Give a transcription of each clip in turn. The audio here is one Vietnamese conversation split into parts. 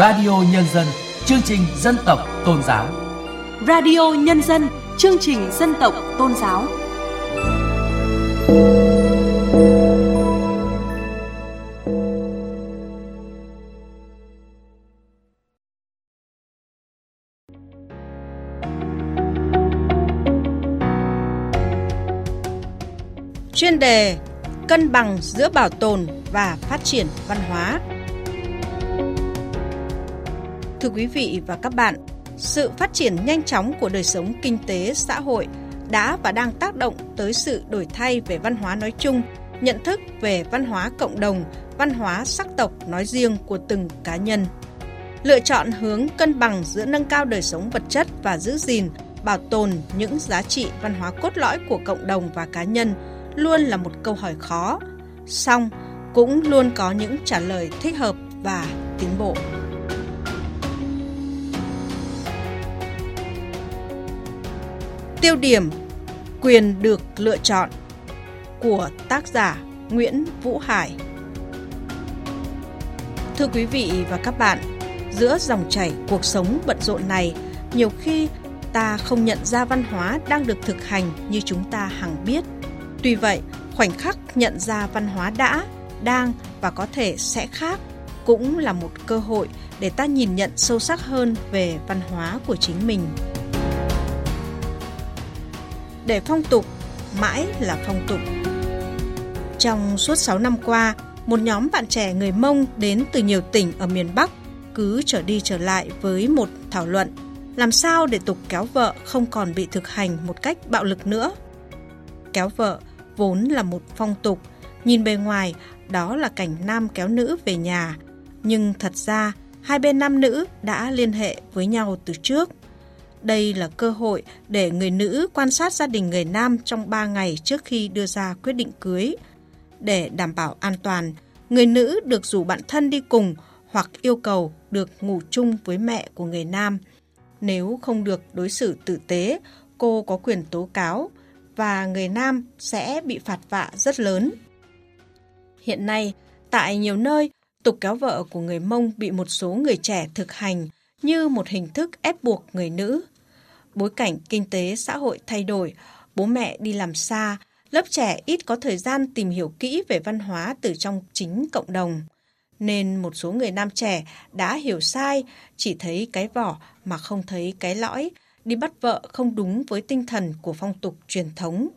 Radio Nhân dân, chương trình dân tộc tôn giáo. Radio Nhân dân, chương trình dân tộc tôn giáo. Chuyên đề Cân bằng giữa bảo tồn và phát triển văn hóa. Thưa quý vị và các bạn, sự phát triển nhanh chóng của đời sống kinh tế xã hội đã và đang tác động tới sự đổi thay về văn hóa nói chung, nhận thức về văn hóa cộng đồng, văn hóa sắc tộc nói riêng của từng cá nhân. Lựa chọn hướng cân bằng giữa nâng cao đời sống vật chất và giữ gìn, bảo tồn những giá trị văn hóa cốt lõi của cộng đồng và cá nhân luôn là một câu hỏi khó, song cũng luôn có những trả lời thích hợp và tiến bộ. Tiêu điểm Quyền được lựa chọn của tác giả Nguyễn Vũ Hải Thưa quý vị và các bạn, giữa dòng chảy cuộc sống bận rộn này, nhiều khi ta không nhận ra văn hóa đang được thực hành như chúng ta hằng biết. Tuy vậy, khoảnh khắc nhận ra văn hóa đã, đang và có thể sẽ khác cũng là một cơ hội để ta nhìn nhận sâu sắc hơn về văn hóa của chính mình để phong tục mãi là phong tục. Trong suốt 6 năm qua, một nhóm bạn trẻ người Mông đến từ nhiều tỉnh ở miền Bắc cứ trở đi trở lại với một thảo luận làm sao để tục kéo vợ không còn bị thực hành một cách bạo lực nữa. Kéo vợ vốn là một phong tục, nhìn bề ngoài đó là cảnh nam kéo nữ về nhà, nhưng thật ra hai bên nam nữ đã liên hệ với nhau từ trước. Đây là cơ hội để người nữ quan sát gia đình người nam trong 3 ngày trước khi đưa ra quyết định cưới. Để đảm bảo an toàn, người nữ được rủ bạn thân đi cùng hoặc yêu cầu được ngủ chung với mẹ của người nam. Nếu không được đối xử tử tế, cô có quyền tố cáo và người nam sẽ bị phạt vạ rất lớn. Hiện nay, tại nhiều nơi, tục kéo vợ của người Mông bị một số người trẻ thực hành như một hình thức ép buộc người nữ bối cảnh kinh tế xã hội thay đổi, bố mẹ đi làm xa, lớp trẻ ít có thời gian tìm hiểu kỹ về văn hóa từ trong chính cộng đồng. Nên một số người nam trẻ đã hiểu sai, chỉ thấy cái vỏ mà không thấy cái lõi, đi bắt vợ không đúng với tinh thần của phong tục truyền thống.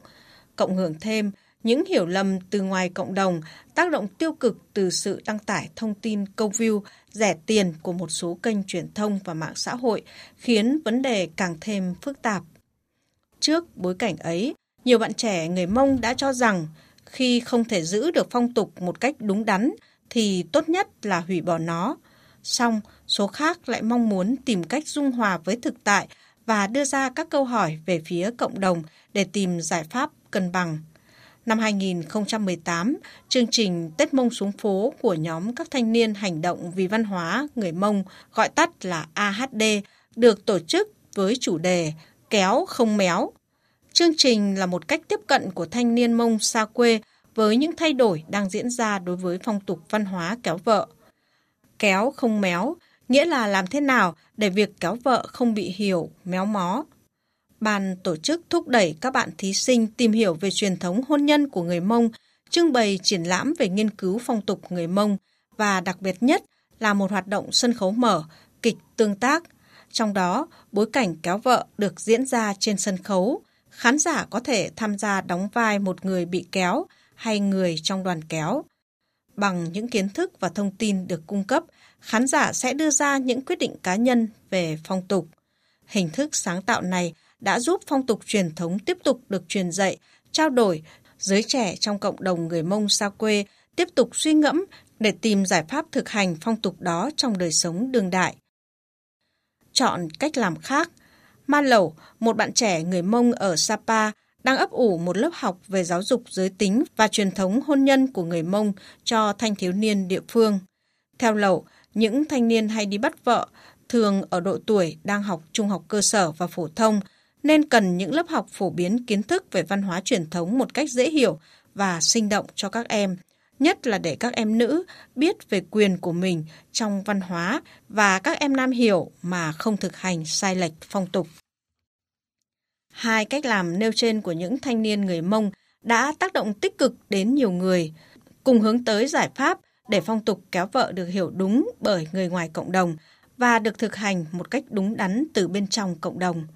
Cộng hưởng thêm, những hiểu lầm từ ngoài cộng đồng, tác động tiêu cực từ sự đăng tải thông tin câu view, rẻ tiền của một số kênh truyền thông và mạng xã hội khiến vấn đề càng thêm phức tạp. Trước bối cảnh ấy, nhiều bạn trẻ người Mông đã cho rằng khi không thể giữ được phong tục một cách đúng đắn thì tốt nhất là hủy bỏ nó. Song, số khác lại mong muốn tìm cách dung hòa với thực tại và đưa ra các câu hỏi về phía cộng đồng để tìm giải pháp cân bằng. Năm 2018, chương trình Tết Mông xuống phố của nhóm các thanh niên hành động vì văn hóa người Mông, gọi tắt là AHD, được tổ chức với chủ đề Kéo không méo. Chương trình là một cách tiếp cận của thanh niên Mông xa quê với những thay đổi đang diễn ra đối với phong tục văn hóa kéo vợ. Kéo không méo nghĩa là làm thế nào để việc kéo vợ không bị hiểu, méo mó, Ban tổ chức thúc đẩy các bạn thí sinh tìm hiểu về truyền thống hôn nhân của người Mông, trưng bày triển lãm về nghiên cứu phong tục người Mông và đặc biệt nhất là một hoạt động sân khấu mở, kịch tương tác. Trong đó, bối cảnh kéo vợ được diễn ra trên sân khấu. Khán giả có thể tham gia đóng vai một người bị kéo hay người trong đoàn kéo. Bằng những kiến thức và thông tin được cung cấp, khán giả sẽ đưa ra những quyết định cá nhân về phong tục. Hình thức sáng tạo này đã giúp phong tục truyền thống tiếp tục được truyền dạy, trao đổi, giới trẻ trong cộng đồng người Mông xa quê tiếp tục suy ngẫm để tìm giải pháp thực hành phong tục đó trong đời sống đương đại. Chọn cách làm khác, Ma Lẩu, một bạn trẻ người Mông ở Sapa, đang ấp ủ một lớp học về giáo dục giới tính và truyền thống hôn nhân của người Mông cho thanh thiếu niên địa phương. Theo Lẩu, những thanh niên hay đi bắt vợ, thường ở độ tuổi đang học trung học cơ sở và phổ thông, nên cần những lớp học phổ biến kiến thức về văn hóa truyền thống một cách dễ hiểu và sinh động cho các em, nhất là để các em nữ biết về quyền của mình trong văn hóa và các em nam hiểu mà không thực hành sai lệch phong tục. Hai cách làm nêu trên của những thanh niên người Mông đã tác động tích cực đến nhiều người, cùng hướng tới giải pháp để phong tục kéo vợ được hiểu đúng bởi người ngoài cộng đồng và được thực hành một cách đúng đắn từ bên trong cộng đồng.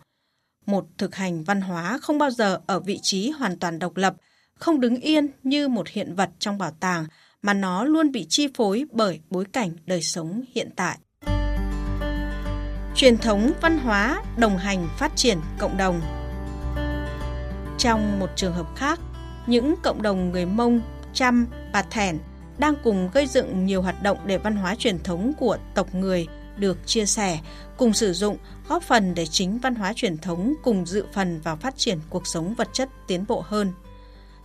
Một thực hành văn hóa không bao giờ ở vị trí hoàn toàn độc lập, không đứng yên như một hiện vật trong bảo tàng mà nó luôn bị chi phối bởi bối cảnh đời sống hiện tại. Truyền thống văn hóa đồng hành phát triển cộng đồng Trong một trường hợp khác, những cộng đồng người Mông, Chăm, Bà Thẻn đang cùng gây dựng nhiều hoạt động để văn hóa truyền thống của tộc người được chia sẻ, cùng sử dụng, góp phần để chính văn hóa truyền thống cùng dự phần vào phát triển cuộc sống vật chất tiến bộ hơn.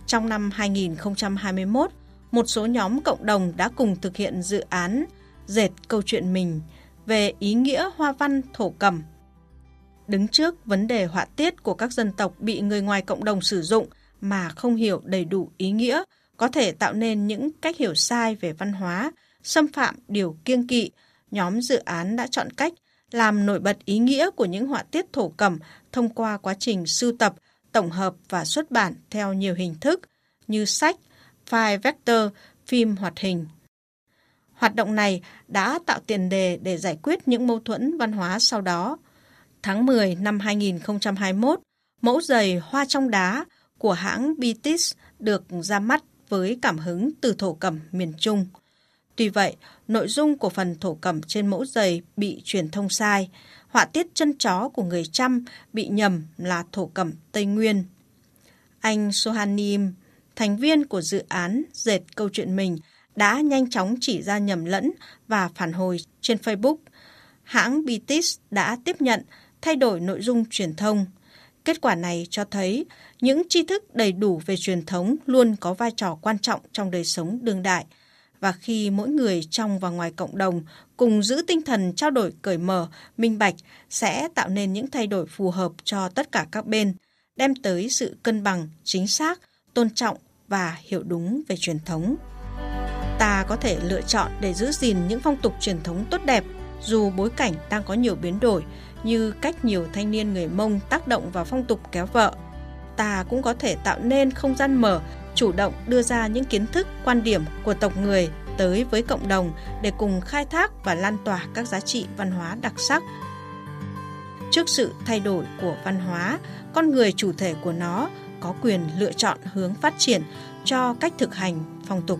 Trong năm 2021, một số nhóm cộng đồng đã cùng thực hiện dự án dệt câu chuyện mình về ý nghĩa hoa văn thổ cẩm. Đứng trước vấn đề họa tiết của các dân tộc bị người ngoài cộng đồng sử dụng mà không hiểu đầy đủ ý nghĩa, có thể tạo nên những cách hiểu sai về văn hóa, xâm phạm điều kiêng kỵ, nhóm dự án đã chọn cách làm nổi bật ý nghĩa của những họa tiết thổ cẩm thông qua quá trình sưu tập, tổng hợp và xuất bản theo nhiều hình thức như sách, file vector, phim hoạt hình. Hoạt động này đã tạo tiền đề để giải quyết những mâu thuẫn văn hóa sau đó. Tháng 10 năm 2021, mẫu giày hoa trong đá của hãng Beatis được ra mắt với cảm hứng từ thổ cẩm miền Trung. Tuy vậy, nội dung của phần thổ cẩm trên mẫu giày bị truyền thông sai, họa tiết chân chó của người Chăm bị nhầm là thổ cẩm Tây Nguyên. Anh Sohanim, thành viên của dự án dệt câu chuyện mình, đã nhanh chóng chỉ ra nhầm lẫn và phản hồi trên Facebook. Hãng Bitis đã tiếp nhận thay đổi nội dung truyền thông. Kết quả này cho thấy những tri thức đầy đủ về truyền thống luôn có vai trò quan trọng trong đời sống đương đại – và khi mỗi người trong và ngoài cộng đồng cùng giữ tinh thần trao đổi cởi mở, minh bạch sẽ tạo nên những thay đổi phù hợp cho tất cả các bên, đem tới sự cân bằng, chính xác, tôn trọng và hiểu đúng về truyền thống. Ta có thể lựa chọn để giữ gìn những phong tục truyền thống tốt đẹp dù bối cảnh đang có nhiều biến đổi như cách nhiều thanh niên người Mông tác động vào phong tục kéo vợ. Ta cũng có thể tạo nên không gian mở chủ động đưa ra những kiến thức, quan điểm của tộc người tới với cộng đồng để cùng khai thác và lan tỏa các giá trị văn hóa đặc sắc. Trước sự thay đổi của văn hóa, con người chủ thể của nó có quyền lựa chọn hướng phát triển cho cách thực hành phong tục